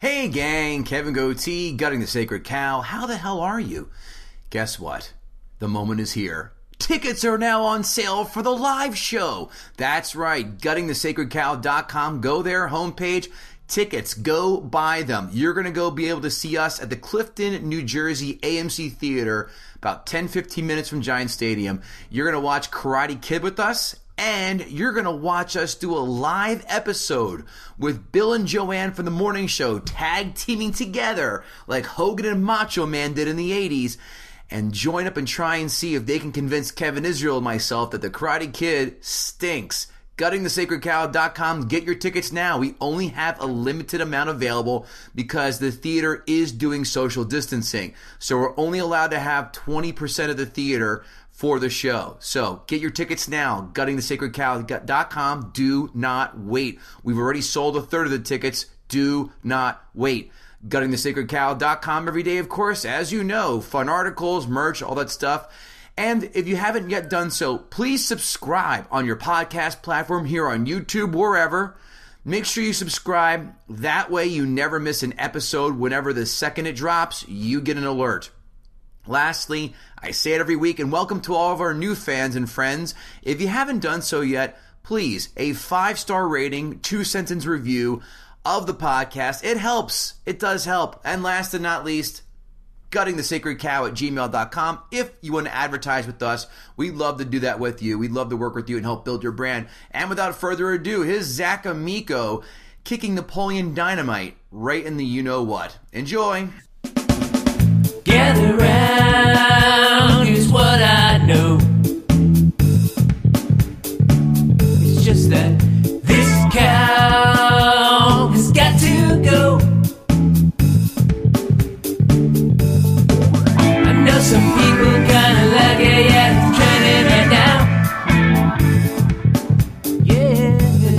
Hey gang, Kevin Goatee, gutting the sacred cow. How the hell are you? Guess what? The moment is here. Tickets are now on sale for the live show. That's right, guttingthesacredcow.com. Go there, homepage. Tickets, go buy them. You're going to go be able to see us at the Clifton, New Jersey AMC Theater, about 10 15 minutes from Giant Stadium. You're going to watch Karate Kid with us and you're going to watch us do a live episode with Bill and Joanne from the morning show, tag teaming together like Hogan and Macho Man did in the 80s, and join up and try and see if they can convince Kevin Israel and myself that the Karate Kid stinks. GuttingTheSacredCow.com. Get your tickets now. We only have a limited amount available because the theater is doing social distancing. So we're only allowed to have 20% of the theater for the show. So get your tickets now. GuttingTheSacredCow.com. Do not wait. We've already sold a third of the tickets. Do not wait. GuttingTheSacredCow.com every day, of course, as you know, fun articles, merch, all that stuff. And if you haven't yet done so, please subscribe on your podcast platform here on YouTube, wherever. Make sure you subscribe. That way, you never miss an episode. Whenever the second it drops, you get an alert. Lastly, I say it every week, and welcome to all of our new fans and friends. If you haven't done so yet, please, a five star rating, two sentence review of the podcast. It helps. It does help. And last and not least, guttingthesacredcow at gmail.com. If you want to advertise with us, we'd love to do that with you. We'd love to work with you and help build your brand. And without further ado, here's Zach Amico kicking Napoleon Dynamite right in the you know what. Enjoy. Gather round, here's what I know. It's just that this cow has got to go. I know some people kinda like it, yeah, it's trending right now. Yeah,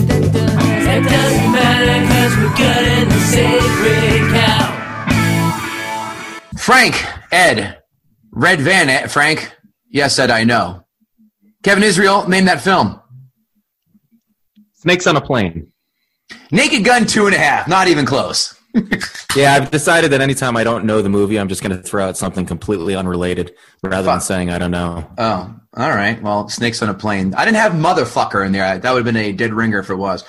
that, does, that doesn't matter, cause we're gutting the sacred cow. Frank, Ed, Red Van, Ed, Frank. Yes, Ed, I know. Kevin Israel, name that film. Snakes on a plane. Naked Gun two and a half, not even close. Yeah, I've decided that anytime I don't know the movie, I'm just going to throw out something completely unrelated rather than saying I don't know. Oh, all right. Well, Snakes on a Plane. I didn't have motherfucker in there. That would have been a dead ringer if it was.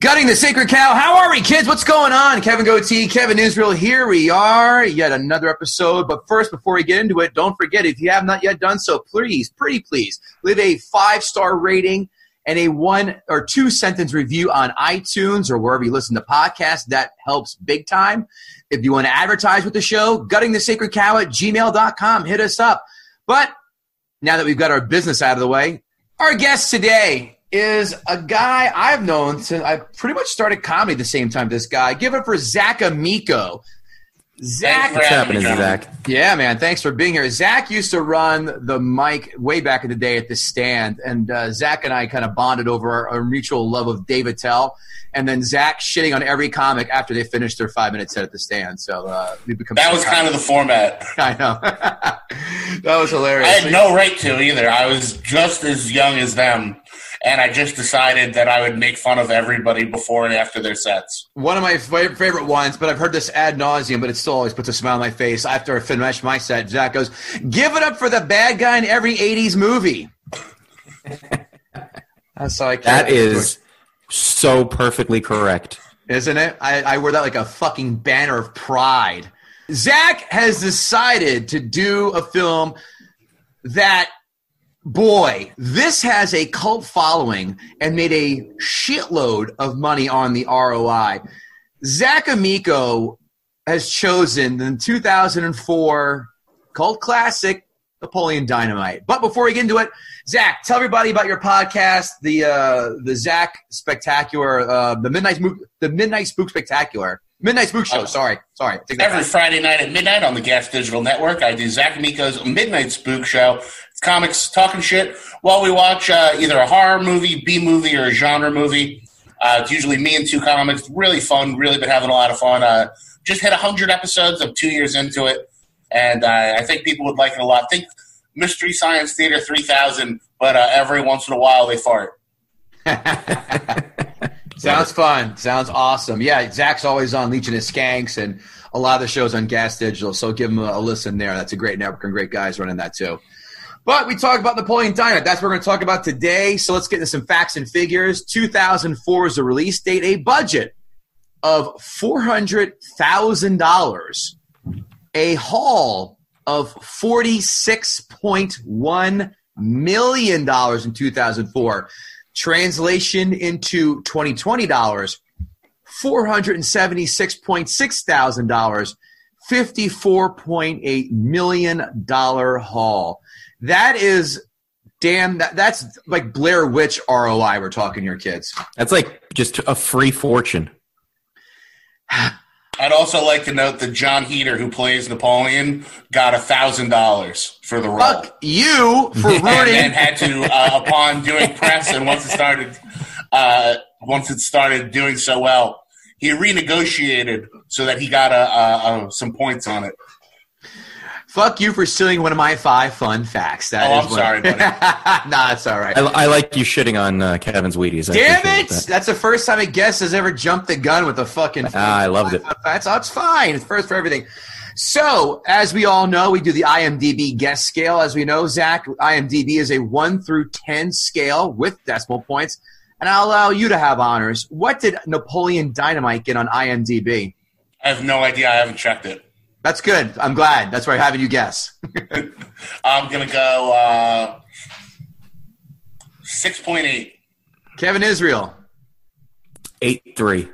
Gutting the Sacred Cow. How are we, kids? What's going on? Kevin Goatee, Kevin Israel. Here we are. Yet another episode. But first, before we get into it, don't forget if you have not yet done so, please, pretty please, leave a five star rating and a one or two sentence review on iTunes or wherever you listen to podcasts. That helps big time. If you want to advertise with the show, gutting the sacred cow at gmail.com. Hit us up. But now that we've got our business out of the way, our guest today is a guy I've known since I pretty much started comedy the same time. This guy, give it for Zach Amico. Zach, What's happening, Zach? yeah, man. Thanks for being here. Zach used to run the mic way back in the day at the stand, and uh, Zach and I kind of bonded over our, our mutual love of Dave Attell, and then Zach shitting on every comic after they finished their five minute set at the stand. So uh, we become That was kind of the format. I know that was hilarious. I had no right to either. I was just as young as them, and I just decided that I would make fun of everybody before and after their sets. One of my favorite ones, but I've heard this ad nauseum, but it still always puts a smile on my face. After I finish my set, Zach goes, "Give it up for the bad guy in every '80s movie." That's how I That is so perfectly correct. isn't it? I, I wear that like a fucking banner of pride. Zach has decided to do a film that, boy, this has a cult following and made a shitload of money on the ROI. Zach Amico has chosen the 2004 cult classic Napoleon Dynamite. But before we get into it, Zach, tell everybody about your podcast, the uh, the Zach Spectacular, uh, the Midnight Spook, the Midnight Spook Spectacular. Midnight Spook Show. Sorry, sorry. Every. Friday night at midnight on the Gas Digital Network, I do Zach Amico's Midnight Spook Show. Comics talking shit while we watch uh, either a horror movie, B movie, or a genre movie. Uh, it's usually me and two comics. Really fun. Really been having a lot of fun. Uh, just hit 100 episodes. I'm two years into it. And uh, I think people would like it a lot. think Mystery Science Theater 3000, but uh, every once in a while they fart. Sounds fun. Sounds awesome. Yeah, Zach's always on Legion of Skanks and a lot of the shows on Gas Digital. So give him a listen there. That's a great network and great guys running that too. But we talk about Napoleon Dynamite. That's what we're going to talk about today. So let's get into some facts and figures. 2004 is the release date. A budget of $400,000. A haul of $46.1 million in 2004. Translation into 2020 dollars, $476.6 thousand, $54.8 million haul. That is damn that, that's like Blair Witch ROI we're talking here, kids. That's like just a free fortune. I'd also like to note that Jon Heder, who plays Napoleon, got a thousand dollars for the role, Fuck you for ruining. and then had to, uh, upon doing press, and once it started, uh, once it started doing so well, he renegotiated so that he got a, a, a some points on it. Fuck you for stealing one of my five fun facts. That Oh, is I'm what- sorry, buddy. nah, it's all right. I, I like you shitting on uh, Kevin's Wheaties. I Damn it! that. That's the first time a guest has ever jumped the gun with a fucking. Ah, I loved it. That's that's fine. It's first for everything. So, as we all know, we do the IMDb guest scale. As we know, Zach, IMDb is a one through ten scale with decimal points, and I'll allow you to have honors. What did Napoleon Dynamite get on IMDb? I have no idea. I haven't checked it. That's good. I'm glad. That's why I'm having you guess. I'm gonna go uh, six point eight. Kevin Israel. Eight three.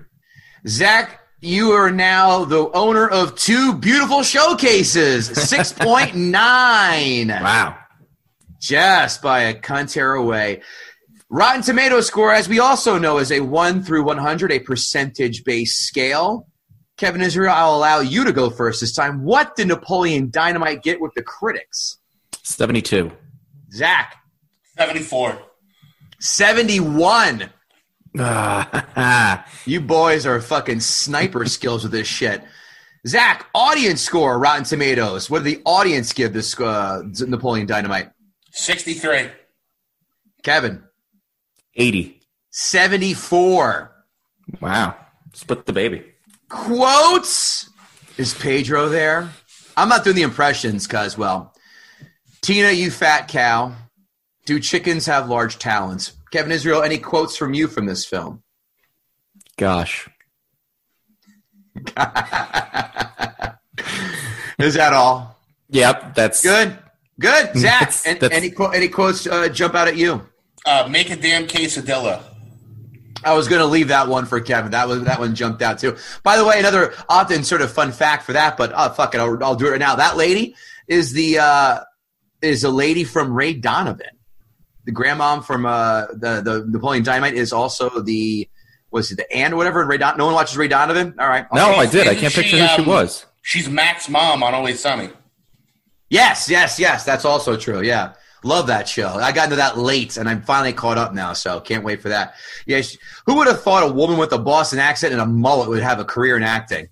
Zach, you are now the owner of two beautiful showcases. 6.9. Wow. Just by a cunt away. Rotten Tomato score, as we also know, is a 1 through 100, a percentage based scale. Kevin Israel, I'll allow you to go first this time. What did Napoleon Dynamite get with the critics? Seventy two. Zach, Seventy four. 71. Ah, You boys are fucking sniper skills with this shit. Zach, audience score, Rotten Tomatoes. What did the audience give this uh, Napoleon Dynamite? Sixty three. Kevin, Eighty. 74. Wow. Split the baby. Quotes. Is Pedro there? I'm not doing the impressions because, well, Tina, you fat cow. Do chickens have large talons? Kevin Israel, any quotes from you from this film? Gosh. Is that all? Yep. That's Good. Good. Zach, That's- that's- any, any quotes uh, jump out at you? Uh, make a damn quesadilla. I was going to leave that one for Kevin. That was that one jumped out too. By the way, another often sort of fun fact for that, but oh fuck it, I'll, I'll do it right now. That lady is the uh, is a lady from Ray Donovan. The grandmom from uh, the the Napoleon Dynamite is also the was it the aunt or whatever? in Ray Don- no one watches Ray Donovan. All right. no, I did. I Isn't can't she, picture who she um, was. She's Mac's mom on Always Sunny. Yes, yes, yes. That's also true. Yeah. Love that show. I got into that late and I'm finally caught up now, so can't wait for that. Yeah, she- who would have thought a woman with a Boston accent and a mullet would have a career in acting?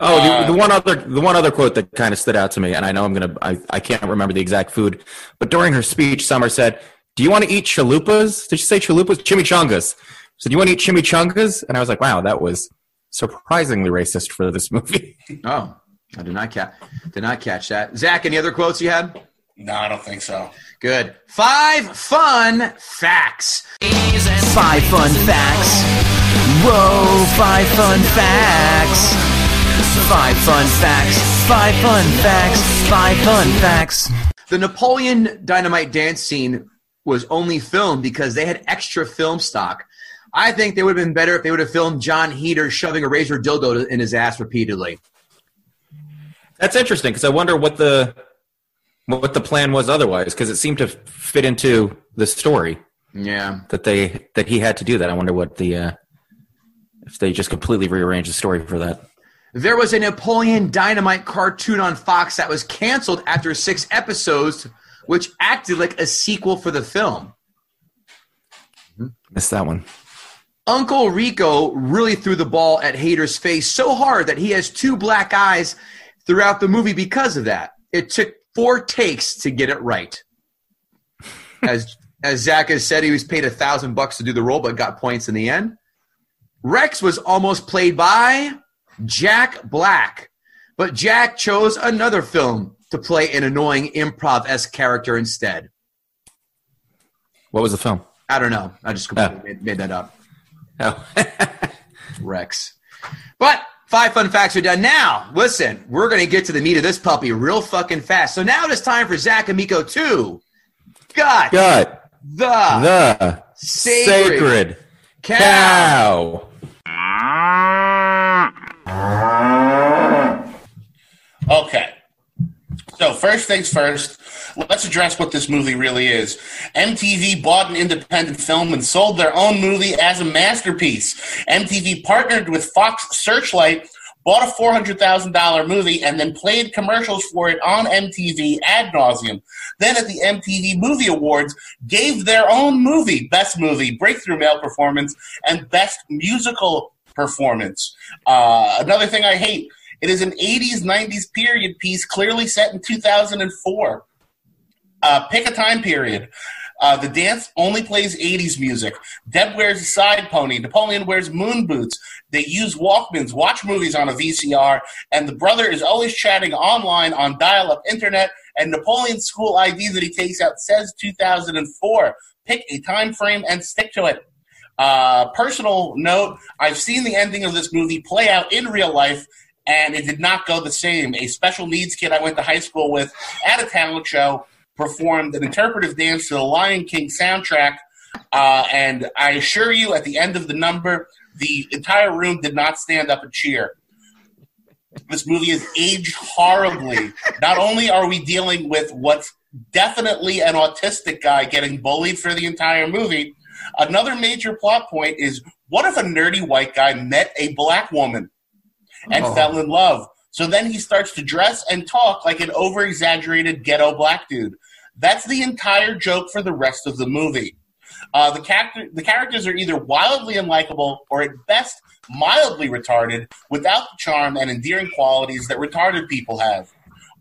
Oh, Uh, the, the one other the one other quote that kind of stood out to me, and I know I'm gonna I, I can't remember the exact food, but during her speech, Summer said, "Do you want to eat chalupas?" Did she say chalupas? Chimichangas. So do you want to eat chimichangas? And I was like, wow, that was surprisingly racist for this movie. Oh, I did not catch did not catch that. Zach, any other quotes you had? No, I don't think so. Good. Five fun facts. Five fun facts. Whoa, five fun facts. Five fun facts. Five fun facts. Five fun facts. The Napoleon Dynamite dance scene was only filmed because they had extra film stock. I think they would have been better if they would have filmed Jon Heder shoving a razor dildo in his ass repeatedly. That's interesting because I wonder what the what the plan was otherwise because it seemed to fit into the story Yeah. that they that he had to do that. I wonder what the uh, if they just completely rearrange the story for that. There was a Napoleon Dynamite cartoon on Fox that was canceled after six episodes, which acted like a sequel for the film. Missed that one. Uncle Rico really threw the ball at Heder's face so hard that he has two black eyes throughout the movie because of that. It took four takes to get it right. As as Zach has said, he was paid a thousand bucks to do the role, but got points in the end. Rex was almost played by Jack Black, but Jack chose another film to play an annoying improv esque character instead. What was the film? I don't know. I just completely oh. made, made that up. Oh. Rex. But five fun facts are done. Now, listen, we're going to get to the meat of this puppy real fucking fast. So now it's time for Zach Amico 2. Got Got the, the sacred, sacred cow. cow. Okay. So first things first, let's address what this movie really is. MTV bought an independent film and sold their own movie as a masterpiece. MTV partnered with Fox Searchlight, bought a $400,000 movie, and then played commercials for it on MTV ad nauseum. Then at the MTV Movie Awards, gave their own movie, Best Movie, Breakthrough Male Performance, and Best Musical Performance. Uh, another thing I hate, it is an 80s, 90s period piece clearly set in 2004. Uh, pick a time period. Uh, the dance only plays 80s music. Deb wears a side pony. Napoleon wears moon boots. They use Walkmans, watch movies on a VCR, and the brother is always chatting online on dial up internet. And Napoleon's school ID that he takes out says 2004. Pick a time frame and stick to it. Uh, personal note I've seen the ending of this movie play out in real life, and it did not go the same. A special needs kid I went to high school with at a talent show performed an interpretive dance to the Lion King soundtrack. Uh, and I assure you, at the end of the number, the entire room did not stand up and cheer. This movie is aged horribly. Not only are we dealing with what's definitely an autistic guy getting bullied for the entire movie, another major plot point is what if a nerdy white guy met a black woman and Oh. fell in love? So then he starts to dress and talk like an over exaggerated ghetto black dude. That's the entire joke for the rest of the movie. Uh, the, character, the characters are either wildly unlikable or at best mildly retarded without the charm and endearing qualities that retarded people have.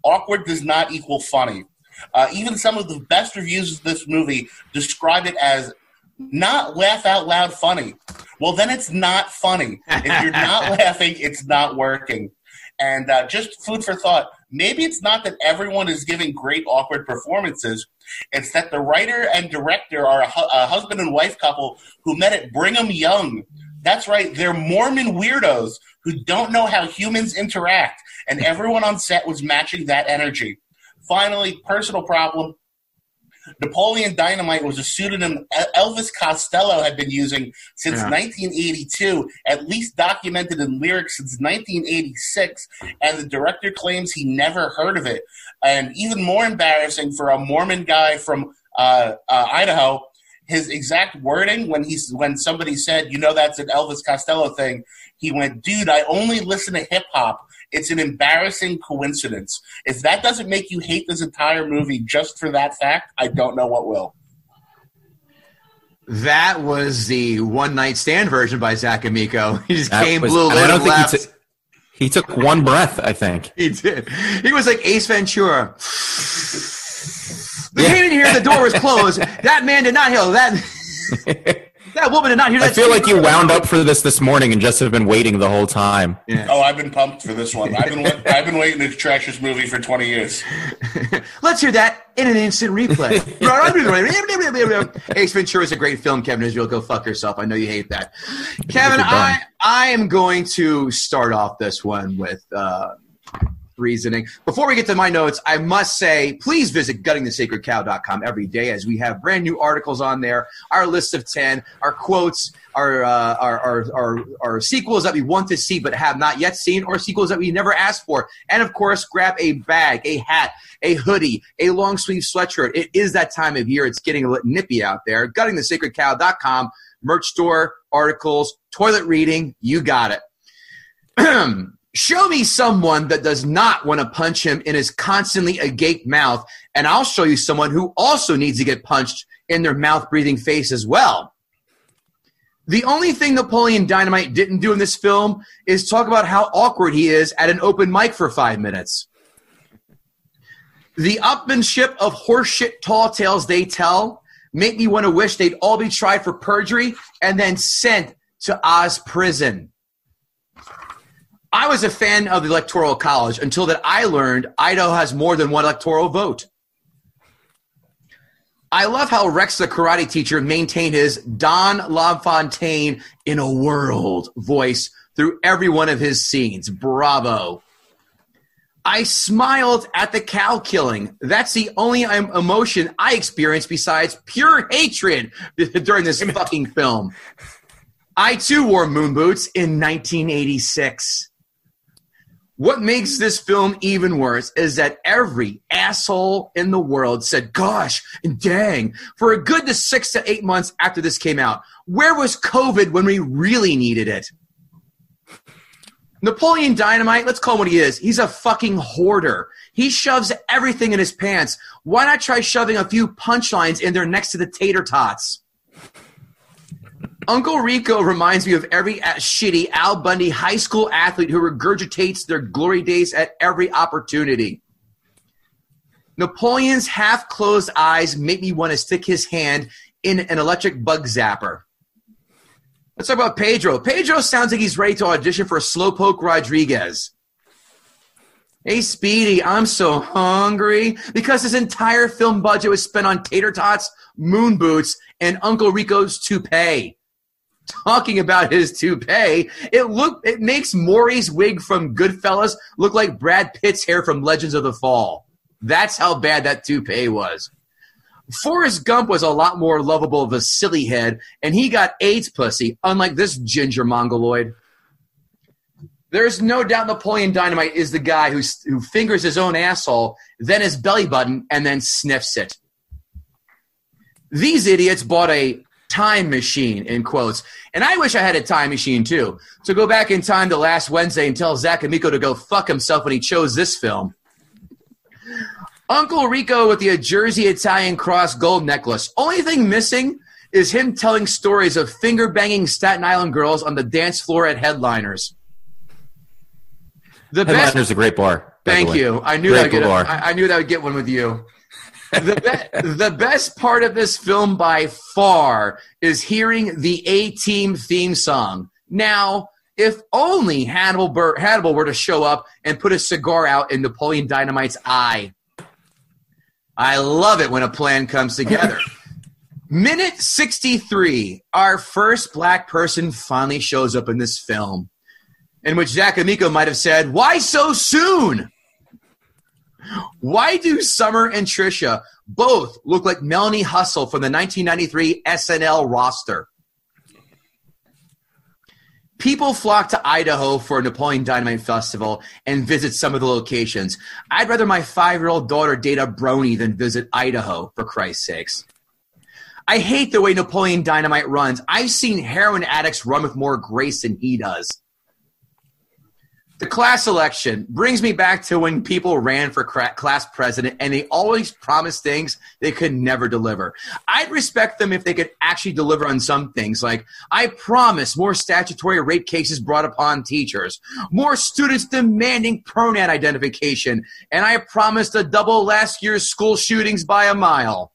Awkward does not equal funny. Uh, even some of the best reviews of this movie describe it as not laugh out loud funny. Well, then it's not funny. If you're not laughing, it's not working. And uh, just food for thought. Maybe it's not that everyone is giving great awkward performances. It's that the writer and director are a, hu- a husband and wife couple who met at Brigham Young. That's right, they're Mormon weirdos who don't know how humans interact, and everyone on set was matching that energy. Finally, personal problem. Napoleon Dynamite was a pseudonym Elvis Costello had been using since Yeah. 1982, at least documented in lyrics since 1986, and the director claims he never heard of it. And even more embarrassing for a Mormon guy from uh, uh, Idaho, his exact wording when he's when somebody said, "You know, that's an Elvis Costello thing," he went, "Dude, I only listen to hip hop." It's an embarrassing coincidence. If that doesn't make you hate this entire movie just for that fact, I don't know what will. That was the one night stand version by Zach Amico. He just That came, was- blew a I don't of think he laughs. took- He took one breath, I think. He did. He was like Ace Ventura. They came in here, the door was closed. That man did not heal. that. That woman did not hear that. I feel like you wound up for this this morning and just have been waiting the whole time. Yeah. Oh, I've been pumped for this one. I've been I've been waiting to trash this movie for 20 years. Let's hear that in an instant replay. Ace Ventura is a great film, Kevin Israel. Go fuck yourself. I know you hate that. Kevin, I. I am going to start off this one with uh, reasoning. Before we get to my notes, I must say, please visit guttingthesacredcow.com every day as we have brand new articles on there, our list of 10, our quotes, our, uh, our, our, our, our sequels that we want to see but have not yet seen, or sequels that we never asked for. And of course, grab a bag, a hat, a hoodie, a long sleeve sweatshirt. It is that time of year. It's getting a little nippy out there. Guttingthesacredcow.com. merch store, articles, toilet reading. You got it. show me someone that does not want to punch him in his constantly agape mouth, and I'll show you someone who also needs to get punched in their mouth breathing face as well. The only thing Napoleon Dynamite didn't do in this film is talk about how awkward he is at an open mic for five minutes. The upmanship of horseshit tall tales they tell make me want to wish they'd all be tried for perjury and then sent to Oz prison. I was a fan of the Electoral College until that I learned Idaho has more than one electoral vote. I love how Rex the karate teacher maintained his Don LaFontaine in a world voice through every one of his scenes. Bravo. I smiled at the cow killing. That's the only emotion I experienced besides pure hatred during this fucking film. I too wore moon boots in 1986. What makes this film even worse is that every asshole in the world said, gosh, and dang, for a good to six to eight months after this came out. Where was COVID when we really needed it? Napoleon Dynamite, let's call him what he is. He's a fucking hoarder. He shoves everything in his pants. Why not try shoving a few punchlines in there next to the tater tots? Uncle Rico reminds me of every shitty Al Bundy high school athlete who regurgitates their glory days at every opportunity. Napoleon's half closed eyes make me want to stick his hand in an electric bug zapper. Let's talk about Pedro. Pedro sounds like he's ready to audition for Slowpoke Rodriguez. Hey, Speedy, I'm so hungry because his entire film budget was spent on tater tots, moon boots, and Uncle Rico's toupee talking about his toupee, it look it makes Morrie's wig from Goodfellas look like Brad Pitt's hair from Legends of the Fall. That's how bad that toupee was. Forrest Gump was a lot more lovable of a silly head, and he got AIDS pussy, unlike this ginger mongoloid. There's no doubt Napoleon Dynamite is the guy who, who fingers his own asshole, then his belly button, and then sniffs it. These idiots bought a time machine in quotes. And I wish I had a time machine too. To go back in time to last Wednesday and tell Zach Amico to go fuck himself when he chose this film. Uncle Rico with the Jersey Italian cross gold necklace. Only thing missing is him telling stories of finger banging Staten Island girls on the dance floor at Headliners. The Headliners best, a great bar. Thank you. I knew that. Would get a, I, I knew that would get one with you the, be- the best part of this film by far is hearing the A Team theme song. Now, if only Hannibal, Bur- Hannibal were to show up and put a cigar out in Napoleon Dynamite's eye. I love it when a plan comes together. Minute 63, our first black person finally shows up in this film, in which Zach Amico might have said, Why so soon? Why do Summer and Trisha both look like Melanie Hutsell from the 1993 SNL roster? People flock to Idaho for a Napoleon Dynamite Festival and visit some of the locations. I'd rather my five year old daughter date a brony than visit Idaho, for Christ's sakes. I hate the way Napoleon Dynamite runs. I've seen heroin addicts run with more grace than he does. The class election brings me back to when people ran for class president and they always promised things they could never deliver. I'd respect them if they could actually deliver on some things, like I promise more statutory rape cases brought upon teachers, more students demanding pronoun identification, and I promise to double last year's school shootings by a mile.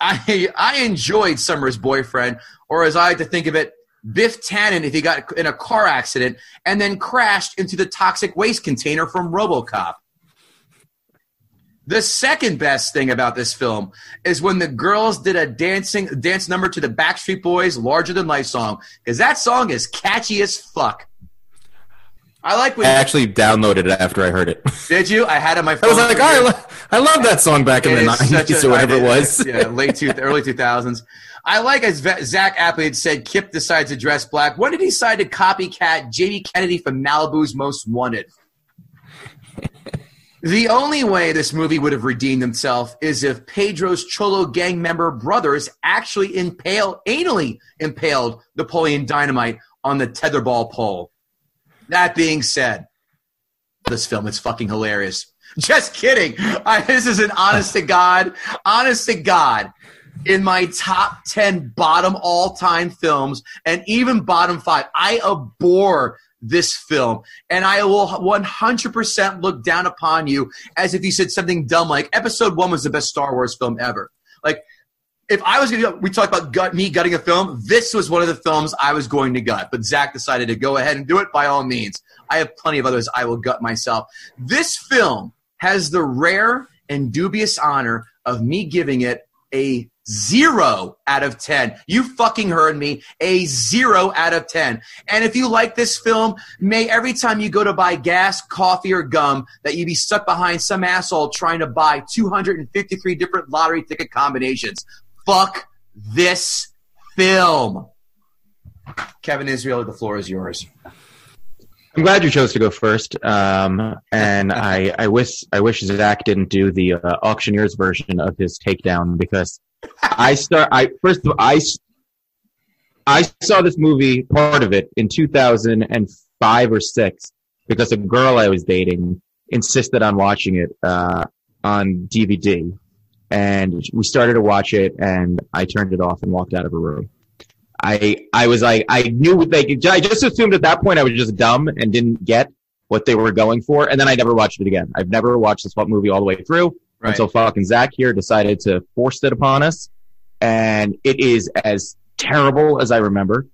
I, I enjoyed Summer's boyfriend, or as I like to think of it, Biff Tannen if he got in a car accident and then crashed into the toxic waste container from Robocop. The second best thing about this film is when the girls did a dancing dance number to the Backstreet Boys "Larger Than Life" song because that song is catchy as fuck. I like. When I actually downloaded it after I heard it. Did you? I had it on my phone. I was like, I, lo- I love that song back in the nineties or whatever it was. Yeah, late two, early two thousands. I like as Zach Appley said, Kip decides to dress black. When did he decide to copycat Jamie Kennedy from Malibu's Most Wanted? The only way this movie would have redeemed himself is if Pedro's Cholo gang member brothers actually impaled, anally impaled Napoleon Dynamite on the tetherball pole. That being said, this film is fucking hilarious. Just kidding. I, this is an honest to God, honest to God, in my top 10 bottom all time films and even bottom five. I abhor this film. And I will 100% look down upon you as if you said something dumb like episode one was the best Star Wars film ever. Like, if I was going to, we talked about gut, me gutting a film. This was one of the films I was going to gut, but Zach decided to go ahead and do it by all means. I have plenty of others I will gut myself. This film has the rare and dubious honor of me giving it a zero out of 10. You fucking heard me. A zero out of 10. And if you like this film, may every time you go to buy gas, coffee, or gum, that you be stuck behind some asshole trying to buy 253 different lottery ticket combinations. Fuck this film. Kevin Israel, the floor is yours. I'm glad you chose to go first. Um, and I, I wish I wish Zach didn't do the uh, auctioneer's version of his takedown because I start. I first of all, I I saw this movie part of it in 2005 or six because a girl I was dating insisted on watching it uh, on DVD, and we started to watch it, and I turned it off and walked out of her room. I I was like I knew like I just assumed at that point I was just dumb and didn't get what they were going for, and then I never watched it again. I've never watched this movie all the way through Right. until fucking Zach here decided to force it upon us, and it is as terrible as I remember.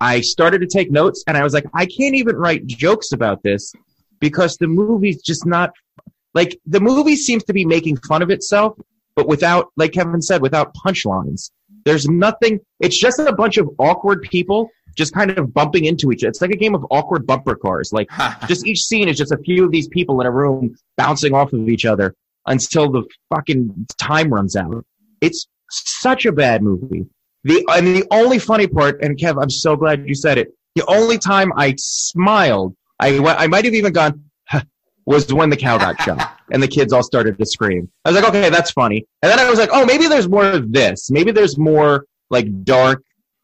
I started to take notes, and I was like, I can't even write jokes about this because the movie's just not like the movie seems to be making fun of itself, but without, like Kevin said, without punchlines. There's nothing. It's just a bunch of awkward people just kind of bumping into each other. It's like a game of awkward bumper cars. Like just each scene is just a few of these people in a room bouncing off of each other until the fucking time runs out. It's such a bad movie. The and the only funny part, and Kev, I'm so glad you said it. The only time I smiled, I went, I might have even gone, "Huh," was when the cow got shot and the kids all started to scream. I was like, okay, that's funny. And then I was like, oh, maybe there's more of this. Maybe there's more like dark,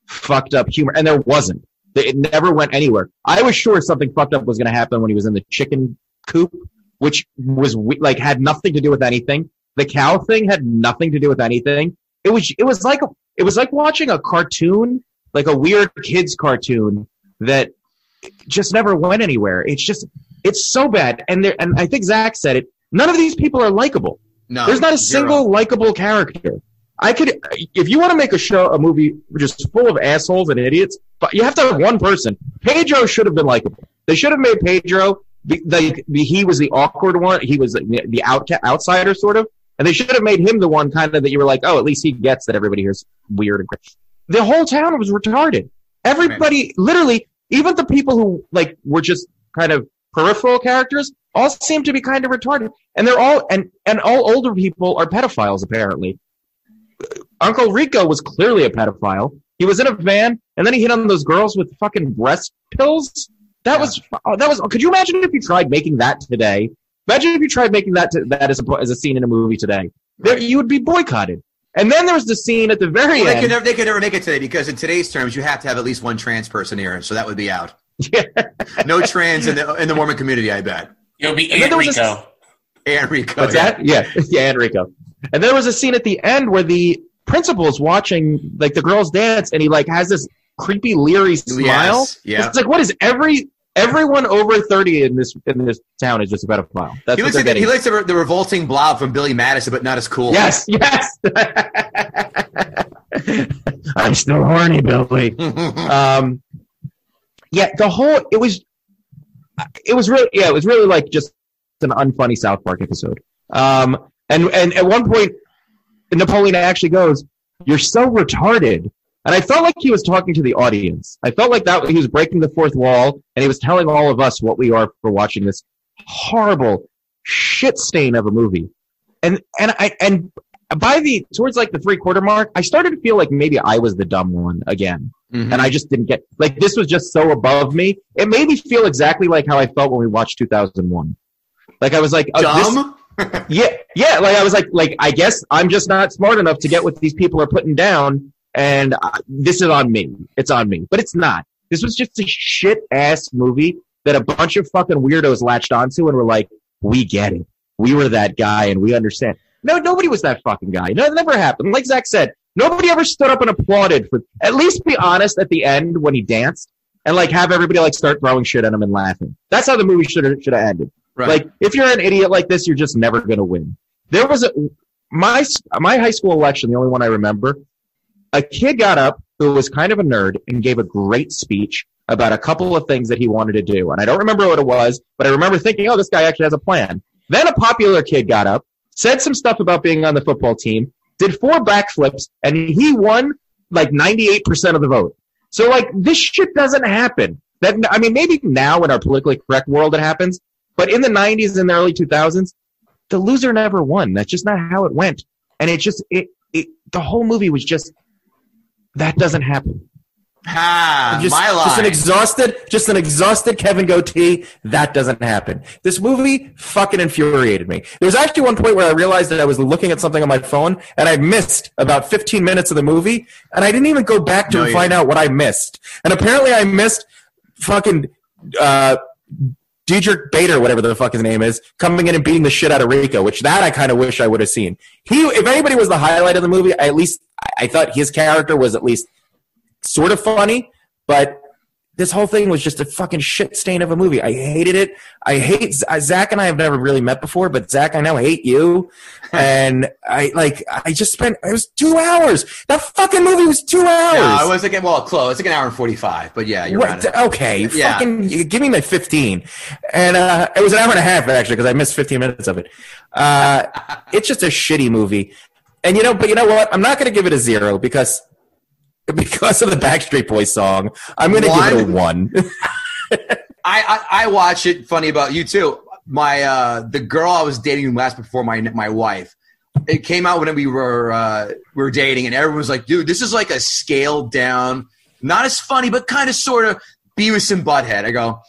fucked up humor, and there wasn't. It never went anywhere. I was sure something fucked up was going to happen when he was in the chicken coop, which was like had nothing to do with anything. The cow thing had nothing to do with anything. It was it was like it was like watching a cartoon, like a weird kids cartoon that just never went anywhere. It's just it's so bad. And there and I think Zach said it. None of these people are likable. No, There's not a zero. single likable character. I could, if you want to make a show, a movie just full of assholes and idiots, but you have to have one person. Pedro should have been likable. They should have made Pedro the he was the awkward one. He was the, the out, outsider sort of, and they should have made him the one kind of that you were like, oh, at least he gets that everybody here's weird and crazy. The whole town was retarded. Everybody, literally, even the people who like were just kind of peripheral characters, all seem to be kind of retarded, and they're all and and all older people are pedophiles apparently. Uncle Rico was clearly a pedophile. He was in a van, and then he hit on those girls with fucking breast pills. That was oh, that was. Could you imagine if you tried making that today? Imagine if you tried making that to, that as a as a scene in a movie today. There, you would be boycotted. And then there was the scene at the very Well, they end. could never they could never make it today because in today's terms you have to have at least one trans person here, so that would be out. No trans in the in the Mormon community, I bet. It'll be And then there was Enrico. a- Enrico. What's yeah. that? Yeah, yeah, Enrico. And there was a scene at the end where the principal's watching like the girls dance, and he like has this creepy, leery smile. Yes, yeah. It's like, what is every everyone over thirty in this in this town is just about a pedophile. That's He what looks, like the, getting. he likes the, the revolting blob from Billy Madison, but not as cool. yes, yes. I'm still horny, Billy. um, yeah, the whole it was, it was really yeah, it was really like just an unfunny South Park episode. Um, and and at one point, Napoleon actually goes, "You're so retarded." And I felt like he was talking to the audience. I felt like that he was breaking the fourth wall, and he was telling all of us what we are for watching this horrible shit stain of a movie. And and I and by the towards like the three quarter mark, I started to feel like maybe I was the dumb one again, Mhm. and I just didn't get like this was just so above me. It made me feel exactly like how I felt when we watched 2001. Like I was like, oh, this- Dumb. yeah, yeah. Like I was like, like I guess I'm just not smart enough to get what these people are putting down, and uh, this is on me. It's on me, but it's not. This was just a shit ass movie that a bunch of fucking weirdos latched onto and were like, "We get it. We were that guy, and we understand." No, nobody was that fucking guy. No, it never happened. Like Zach said, nobody ever stood up and applauded for. At least be honest at the end when he danced, and like have everybody like start throwing shit at him and laughing. That's how the movie should have should have ended. Right. Like, if you're an idiot like this, you're just never going to win. There was a my my high school election, the only one I remember. A kid got up who was kind of a nerd and gave a great speech about a couple of things that he wanted to do, and I don't remember what it was, but I remember thinking, "Oh, this guy actually has a plan." Then a popular kid got up, said some stuff about being on the football team, did four backflips, and he won like 98% of the vote. So like this shit doesn't happen. That I mean, maybe now in our politically correct world it happens, but in the 90s and the early 2000s, the loser never won. That's just not how it went. And it just, it, it the whole movie was just, that doesn't happen. Ha, Just, my line. just an exhausted, just an exhausted Kevin Goatee. That doesn't happen. This movie fucking infuriated me. There was actually one point where I realized that I was looking at something on my phone and I missed about 15 minutes of the movie and I didn't even go back to No, you find out what I missed. And apparently I missed fucking, uh, Diedrich Bader, whatever the fuck his name is, coming in and beating the shit out of Rico, which that I kind of wish I would have seen. He, if anybody was the highlight of the movie, I at least I- I thought his character was at least sort of funny, but this whole thing was just a fucking shit stain of a movie. I hated it. I hate Zach and I have never really met before, but Zach, I now hate you. and I like, I just spent, it was two hours. That fucking movie was two hours. No, it was like well, close. It's like an hour and forty-five. But yeah, you're What? right. Okay, Yeah. fucking give me my 15. And uh, it was an hour and a half, actually, because I missed 15 minutes of it. Uh, it's just a shitty movie. And you know, but you know what? I'm not going to give it a zero because because of the Backstreet Boys song. I'm going to give it a one. I, I I watch it. Funny about you too. My uh, the girl I was dating last before my my wife. It came out when we were uh, we were dating, and everyone was like, "Dude, this is like a scaled down, not as funny, but kind of sort of Beavis and Butthead." I go,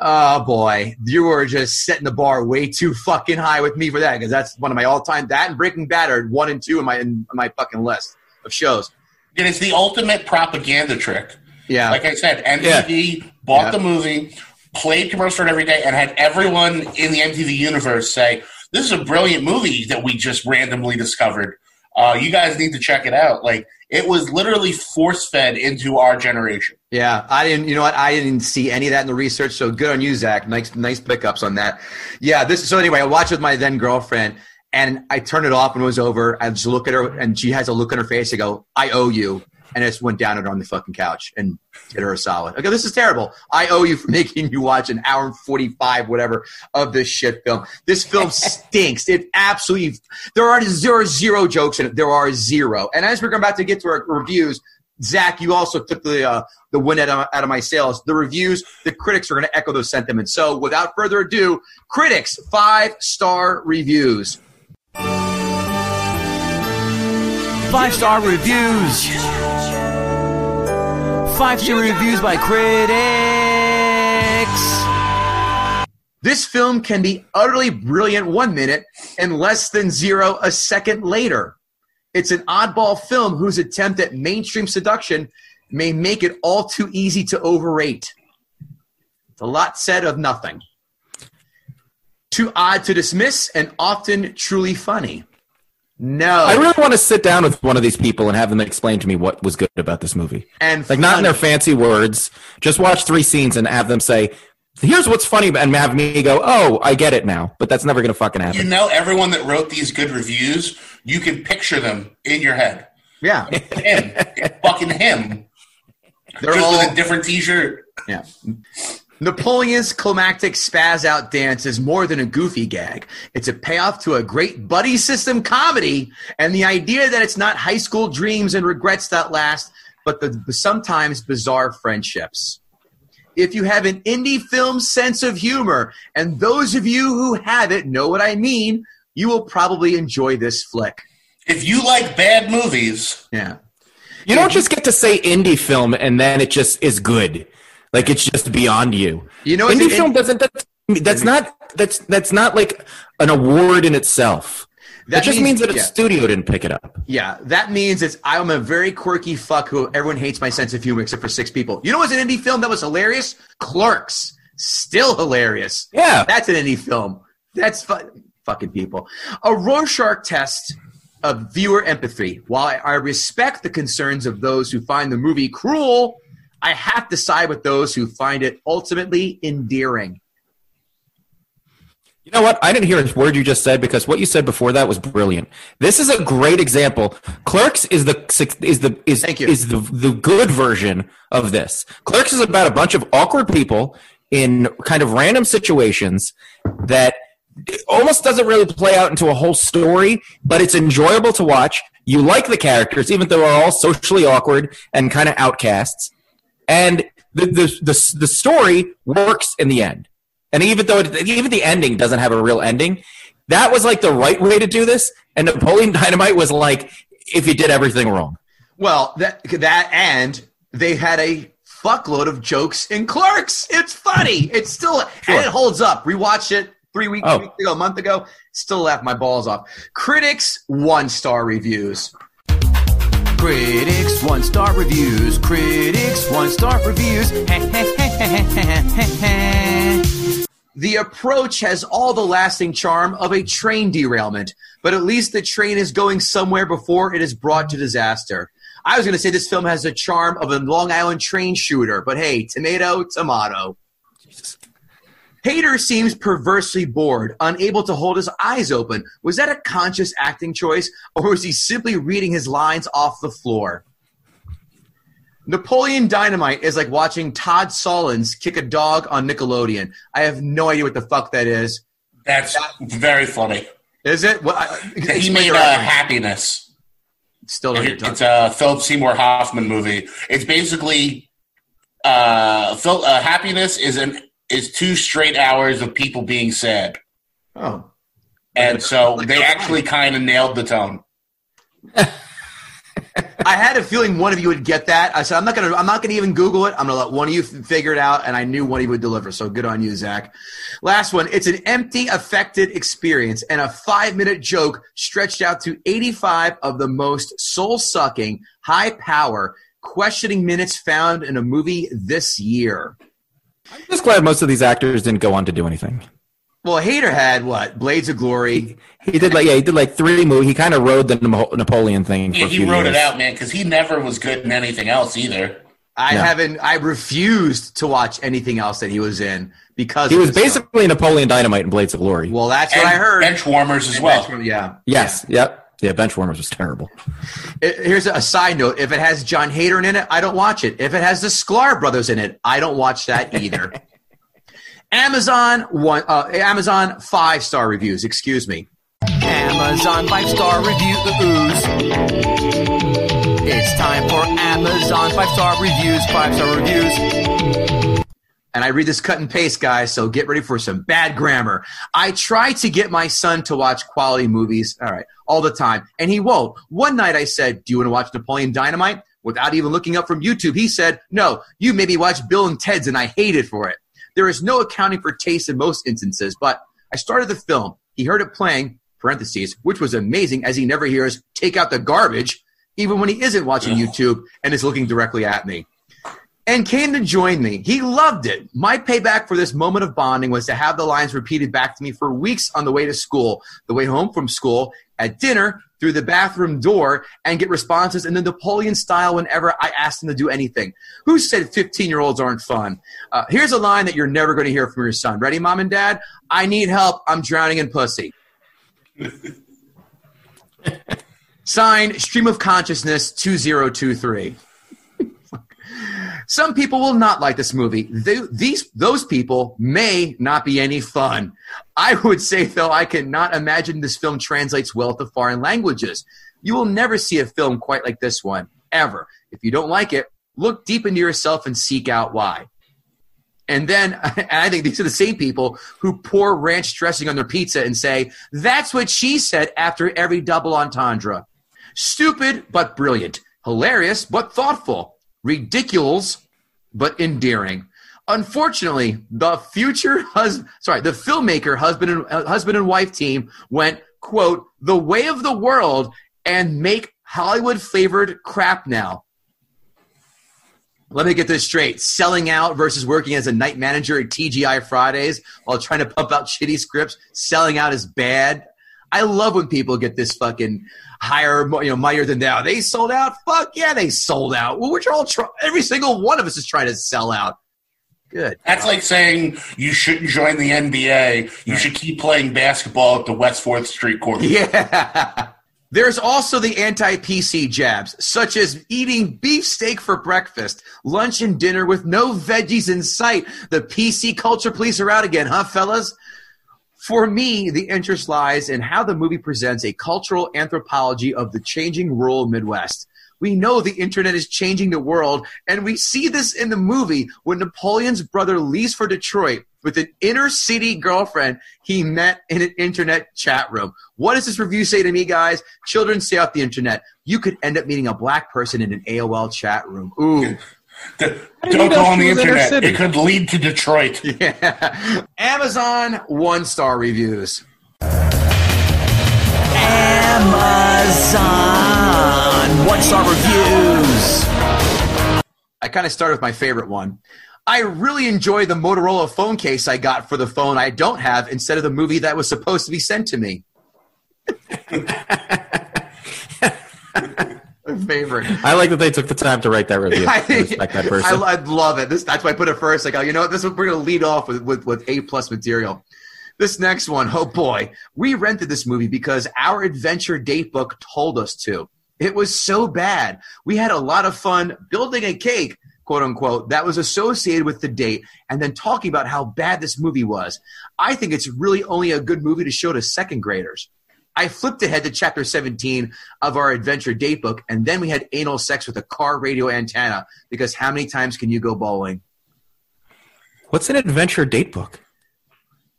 "Oh boy, you were just setting the bar way too fucking high with me for that because that's one of my all time. That and Breaking Bad are one and two in my in my fucking list of shows." It is the ultimate propaganda trick. Yeah, Like I said, MTV bought Yeah. the movie, played commercial it every day, and had everyone in the MTV universe say, "This is a brilliant movie that we just randomly discovered. Uh, you guys need to check it out." Like it was literally force fed into our generation. Yeah, I didn't. You know what? I didn't see any of that in the research. So good on you, Zach. Nice, nice pickups on that. Yeah. This. So anyway, I watched with my then girlfriend, and I turned it off when it was over. I just look at her, and she has a look on her face. I go, "I owe you," and I just went down at her on the fucking couch and did her a solid. I go, "This is terrible. I owe you for making you watch an hour and forty five, whatever, of this shit film. This film stinks. It absolutely. There are zero zero jokes in it. There are zero. And as we're about to get to our reviews." Zach, you also took the uh, the win out of, out of my sales. The reviews, the critics are going to echo those sentiments. So, without further ado, critics five star reviews. Five star reviews. Five star reviews by critics. This film can be utterly brilliant one minute and less than zero a second later. It's an oddball film whose attempt at mainstream seduction may make it all too easy to overrate. It's a lot said of nothing. Too odd to dismiss and often truly funny. No. I really want to sit down with one of these people and have them explain to me what was good about this movie. and Like not in their fancy words. Just watch three scenes and have them say, "Here's what's funny," and have me go, "Oh, I get it now." But that's never going to fucking happen. You know, everyone that wrote these good reviews, you can picture them in your head. Yeah. Him, fucking him, They're just all, with a different T-shirt. Yeah. Napoleon's climactic spaz out dance is more than a goofy gag. It's a payoff to a great buddy system comedy and the idea that it's not high school dreams and regrets that last, but the, the sometimes bizarre friendships. If you have an indie film sense of humor, and those of you who have it know what I mean, you will probably enjoy this flick. If you like bad movies, Yeah. You don't just get to say indie film and then it just is good. Like it's just beyond you. You know indie an film doesn't. That's, That's not that's that's not like an award in itself. That, That just means- means, that a yeah. studio didn't pick it up. Yeah, that means it's I'm a very quirky fuck who everyone hates my sense of humor except for six people. You know what's an indie film that was hilarious? Clerks. Still hilarious. Yeah. That's an indie film. That's fu- fucking people. A Rorschach test of viewer empathy. While I respect the concerns of those who find the movie cruel, I have to side with those who find it ultimately endearing. You know what? I didn't hear a word you just said because what you said before that was brilliant. This is a great example. Clerks is the is the is Thank you. is the the good version of this. Clerks is about a bunch of awkward people in kind of random situations that almost doesn't really play out into a whole story, but it's enjoyable to watch. You like the characters, even though they're all socially awkward and kind of outcasts, and the the the, the story works in the end. And even though it, even the ending doesn't have a real ending, that was like the right way to do this. And Napoleon Dynamite was like, if you did everything wrong. Well, that that and they had a fuckload of jokes in Clerks. It's funny. It's still and it holds up. Rewatched it three weeks, Oh. weeks ago, a month ago. Still laughed my balls off. Critics one star reviews. Critics one star reviews. Critics one star reviews. The approach has all the lasting charm of a train derailment, but at least the train is going somewhere before it is brought to disaster. I was going to say this film has the charm of a Long Island train shooter, but hey, tomato, tomato. Heder seems perversely bored, unable to hold his eyes open. Was that a conscious acting choice, or was he simply reading his lines off the floor? Napoleon Dynamite is like watching Todd Solondz kick a dog on Nickelodeon. I have no idea what the fuck that is. That's very funny. Is it? I, He made uh. Happiness. Still It- It's a Philip Seymour Hoffman movie. It's basically uh, Phil, uh, Happiness is an is two straight hours of people being sad, Oh. and so they actually kind of nailed the tone. I had a feeling one of you would get that. I said I'm not gonna I'm not gonna even Google it. I'm gonna let one of you f- figure it out, and I knew one of you would deliver. So good on you, Zach. Last one. It's an empty, affected experience and a five minute joke stretched out to 85 of the most soul sucking, high power, questioning minutes found in a movie this year. I'm just glad most of these actors didn't go on to do anything. Well, Heder had what? Blades of Glory. He did like yeah, he did like three movies. He kind of rode the Napoleon thing. For Yeah, a he few wrote years. it out, man, because he never was good in anything else either. I Yeah. haven't. I refused to watch anything else that he was in because He was this film. basically Napoleon Dynamite in Blades of Glory. Well, that's And what I heard. bench warmers as And well. that's- Yeah. yes, yep, yeah. Benchwarmers was terrible. It- here's a side note: if it has Jon Heder in it, I don't watch it. If it has the Sklar brothers in it, I don't watch that either. Amazon one. Uh, Amazon five star reviews. Excuse me. Amazon five star reviews. The ooze. It's time for Amazon five star reviews. Five star reviews. And I read this cut and paste, guys, so get ready for some bad grammar. I try to get my son to watch quality movies, all right, all the time, and he won't. One night I said, Do you want to watch Napoleon Dynamite? Without even looking up from YouTube, he said, No, you maybe watch Bill and Ted's, and I hated for it. There is no accounting for taste in most instances, but I started the film. He heard it playing, parentheses, which was amazing as he never hears take out the garbage, even when he isn't watching YouTube and is looking directly at me and came to join me. He loved it. My payback for this moment of bonding was to have the lines repeated back to me for weeks on the way to school, the way home from school, at dinner, through the bathroom door, and get responses in the Napoleon style whenever I asked him to do anything. Who said 15 year olds aren't fun? Uh, here's a line that you're never going to hear from your son. Ready, mom and dad? I need help. I'm drowning in pussy. Signed, Stream of Consciousness 2023. Some people will not like this movie. They, these those people may not be any fun. I would say though I cannot imagine this film translates well to foreign languages. You will never see a film quite like this one ever. If you don't like it, look deep into yourself and seek out why. And then and I think these are the same people who pour ranch dressing on their pizza and say, "That's what she said" after every double entendre. Stupid but brilliant. Hilarious but thoughtful. Ridiculous but endearing. Unfortunately, the future hus- sorry, the filmmaker husband and uh, husband and wife team went quote the way of the world and make Hollywood flavored crap now. Let me get this straight. Selling out versus working as a night manager at TGI Fridays while trying to pump out shitty scripts. Selling out is bad. I love when people get this fucking higher, you know, mightier than thou. They sold out. Fuck yeah, they sold out. Well, we're all try- every single one of us is trying to sell out. Good. That's like saying you shouldn't join the NBA. You should keep playing basketball at the West Fourth Street court. Yeah. There's also the anti PC jabs, such as eating beefsteak for breakfast, lunch and dinner with no veggies in sight. The PC culture police are out again, huh, fellas? For me, the interest lies in how the movie presents a cultural anthropology of the changing rural Midwest. We know the internet is changing the world, and we see this in the movie when Napoleon's brother leaves for Detroit with an inner city girlfriend he met in an internet chat room. What does this review say to me, guys? Children, stay off the internet. You could end up meeting a black person in an AOL chat room. Ooh. D- you Don't go on the was in internet. It could lead to Detroit. Yeah. Amazon one star reviews. Amazon one star reviews. I kind of start with my favorite one. I really enjoy the Motorola phone case I got for the phone I don't have instead of the movie that was supposed to be sent to me. favorite. I like that they took the time to write that review. I respect that person. I, I love it. This, that's why I put it first. Like, oh, you know what? This is, we're to lead off with, with, with A plus material. This next one, oh boy, we rented this movie because our adventure date book told us to. It was so bad. We had a lot of fun building a cake, quote unquote, that was associated with the date and then talking about how bad this movie was. I think it's really only a good movie to show to second graders. I flipped ahead to chapter 17 of our adventure date book, and then we had anal sex with a car radio antenna because how many times can you go bowling? What's an adventure date book?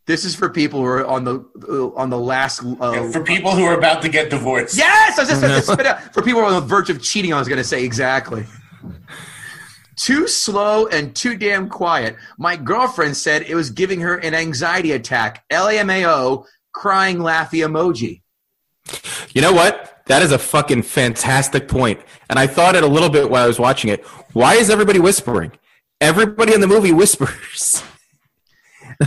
This is for people who are on the uh, on the last. Uh, For people who are about to get divorced. Yes, I was just going to spit out. For people who are on the verge of cheating, I was going to say exactly. Too slow and too damn quiet. My girlfriend said it was giving her an anxiety attack. LAMAO, crying laughy emoji. You know what? That is a fucking fantastic point. And I thought it a little bit while I was watching it. Why is everybody whispering? Everybody in the movie whispers.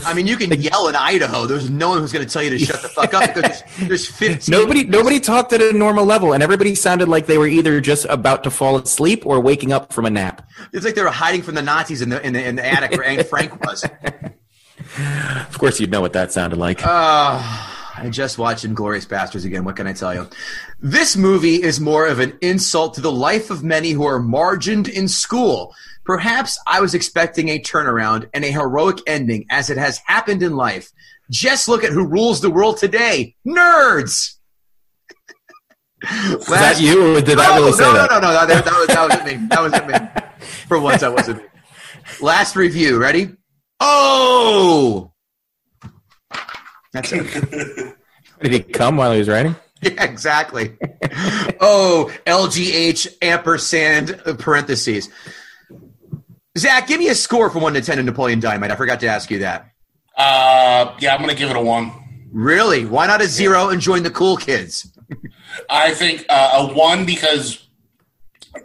I mean, you can yell in Idaho. There's no one who's going to tell you to shut the fuck up because there's, there's 15. Nobody nobody talked at a normal level and everybody sounded like they were either just about to fall asleep or waking up from a nap. It's like they were hiding from the Nazis in the in the, in the attic where Anne Frank was. Of course you'd know what that sounded like. Ah. I just watched Inglourious Basterds again. What can I tell you? This movie is more of an insult to the life of many who are margined in school. Perhaps I was expecting a turnaround and a heroic ending, as it has happened in life. Just look at who rules the world today nerds! Is that you or did I no, really say no, that? No, no, no, that, that was, that wasn't me. That wasn't me. For once, that wasn't me. Last review. Ready? Oh! That's it. Did he come while he was writing? Yeah, exactly. oh, LGH ampersand uh, parentheses. Zach, give me a score from 1 to 10 in Napoleon Dynamite. I forgot to ask you that. Uh, yeah, I'm going to give it a one. Really? Why not a zero and join the cool kids? I think uh, a one because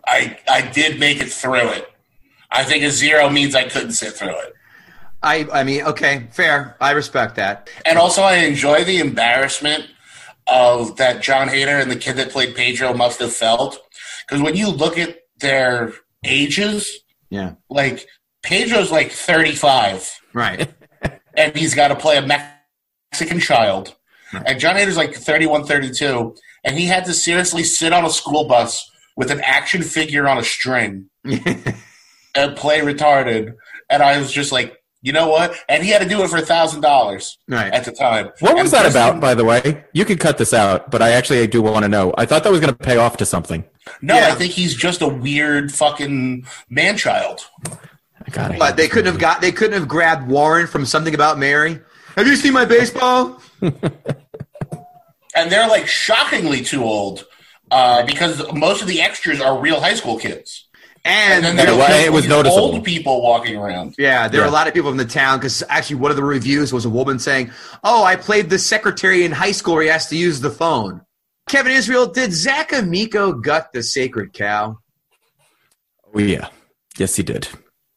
I I did make it through it. I think a zero means I couldn't sit through it. I, I mean, okay, fair. I respect that. And also, I enjoy the embarrassment of that Jon Heder and the kid that played Pedro must have felt. Because when you look at their ages, Yeah. like Pedro's like 35, Right. and he's got to play a Mexican child. And Jon Heder's like 31, 32, and he had to seriously sit on a school bus with an action figure on a string and play retarded. And I was just like, you know what? And he had to do it for a thousand dollars Right. at the time. What was And that Kristen- about, by the way? You could cut this out, but I actually do want to know. I thought that was going to pay off to something. No, Yeah. I think he's just a weird fucking man child. I got it. But they couldn't have got. They couldn't have grabbed Warren from something about Mary. Have you seen my baseball? And they're like shockingly too old uh, because most of the extras are real high school kids. And, then there- there it wa- were it was these noticeable. Old people walking around. yeah, there were a lot of people in the town because actually one of the reviews was a woman saying, "Oh, I played the secretary in high school where he has to use the phone." Kevin Israel, did Zach Amico gut the sacred cow? Oh, yeah. Yes, he did.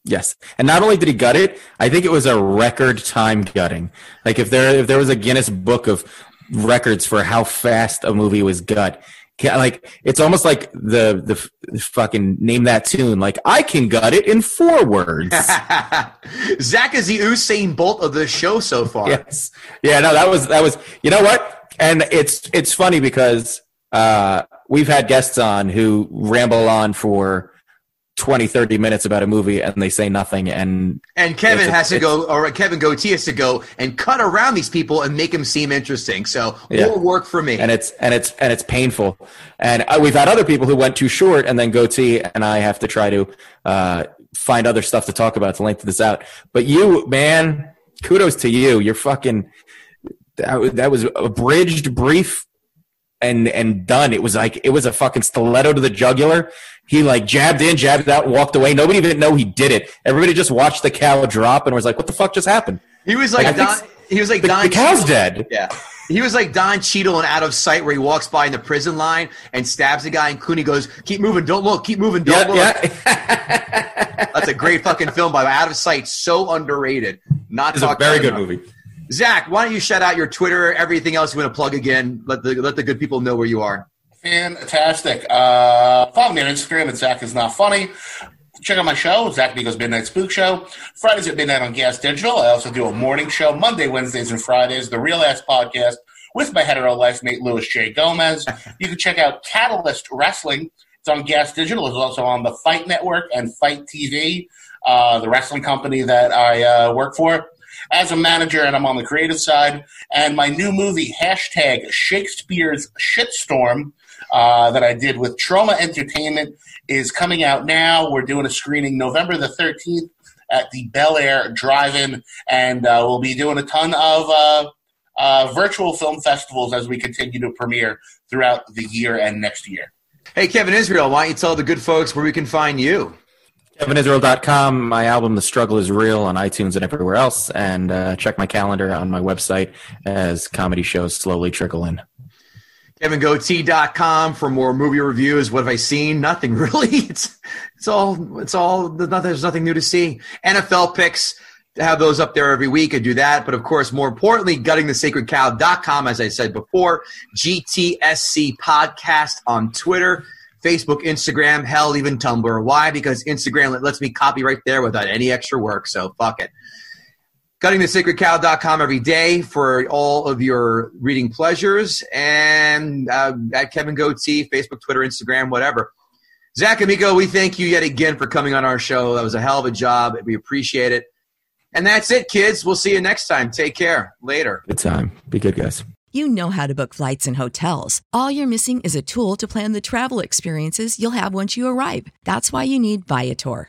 Yes. And not only did he gut it, I think it was a record time gutting. Like if there if there was a Guinness book of records for how fast a movie was gut, ca- like it's almost like the the fucking name that tune. Like I can gut it in four words. Zach is the Usain Bolt of the show so far. yes. Yeah, no, that was that was you know what? And it's it's funny because uh we've had guests on who ramble on for 20 30 minutes about a movie and they say nothing and And Kevin has to go, or Kevin Goatee has to go and cut around these people and make them seem interesting. So Yeah. more work for me. and it's and it's and it's painful. And uh, we've had other people who went too short, and then goatee, and I have to try to uh, find other stuff to talk about to lengthen this out. But you, man, kudos to you. You're fucking. That, was- that was abridged, brief, and and done. It was like it was a fucking stiletto to the jugular. He like jabbed in, jabbed out, walked away. Nobody even know he did it. Everybody just watched the cow drop and was like, "What the fuck just happened?" he was like think Don. He was like The, Don. the cow's Cheadle- dead. Yeah. He was like Don Cheadle and Out of Sight, where he walks by in the prison line and stabs the guy, and Clooney goes, "Keep moving, don't look, keep moving, don't Yeah, look." yeah. That's a great fucking film by Out of Sight. So underrated. Not it's a very good enough. movie. Zach, why don't you shout out your Twitter, everything else you want to plug again? Let the let the good people know where you are. Fantastic. Uh, follow me on Instagram at Zach is not funny. Check out my show, Zach Amico's Midnight Spook Show. Fridays at midnight on Gas Digital. I also do a morning show, Monday, Wednesdays, and Fridays, the Real Ass Podcast with my hetero life mate, Luis J. Gomez. You can check out Catalyst Wrestling. It's on Gas Digital. It's also on the Fight Network and Fight TV, uh, the wrestling company that I uh, work for as a manager, and I'm on the creative side. And my new movie, hashtag Shakespeare's Shitstorm, uh, that I did with Troma Entertainment, is coming out now. We're doing a screening November the 13th at the Bel Air Drive-In, and uh, we'll be doing a ton of uh, uh, virtual film festivals as we continue to premiere throughout the year and next year. Hey, Kevin Israel, why don't you tell the good folks where we can find you? KevinIsrael.com. My album, The Struggle is Real, on iTunes and everywhere else. And uh, check my calendar on my website as comedy shows slowly trickle in. KevinGoatee.com for more movie reviews. What have I seen? Nothing really. It's it's all it's all there's nothing new to see. NFL picks have those up there every week. I do that, but of course, more importantly, guttingthesacredcow.com, as I said before, GTSC podcast on Twitter. Facebook, Instagram, hell, even Tumblr. Why? Because Instagram lets me copy right there without any extra work. So fuck it. GuttingTheSacredCow.com every day for all of your reading pleasures. And uh, at Kevin Goatee, Facebook, Twitter, Instagram, whatever. Zach Amico, we thank you yet again for coming on our show. That was a hell of a job. We appreciate it. And that's it, kids. We'll see you next time. Take care. Later. Good time. Be good, guys. You know how to book flights and hotels. All you're missing is a tool to plan the travel experiences you'll have once you arrive. That's why you need Viator.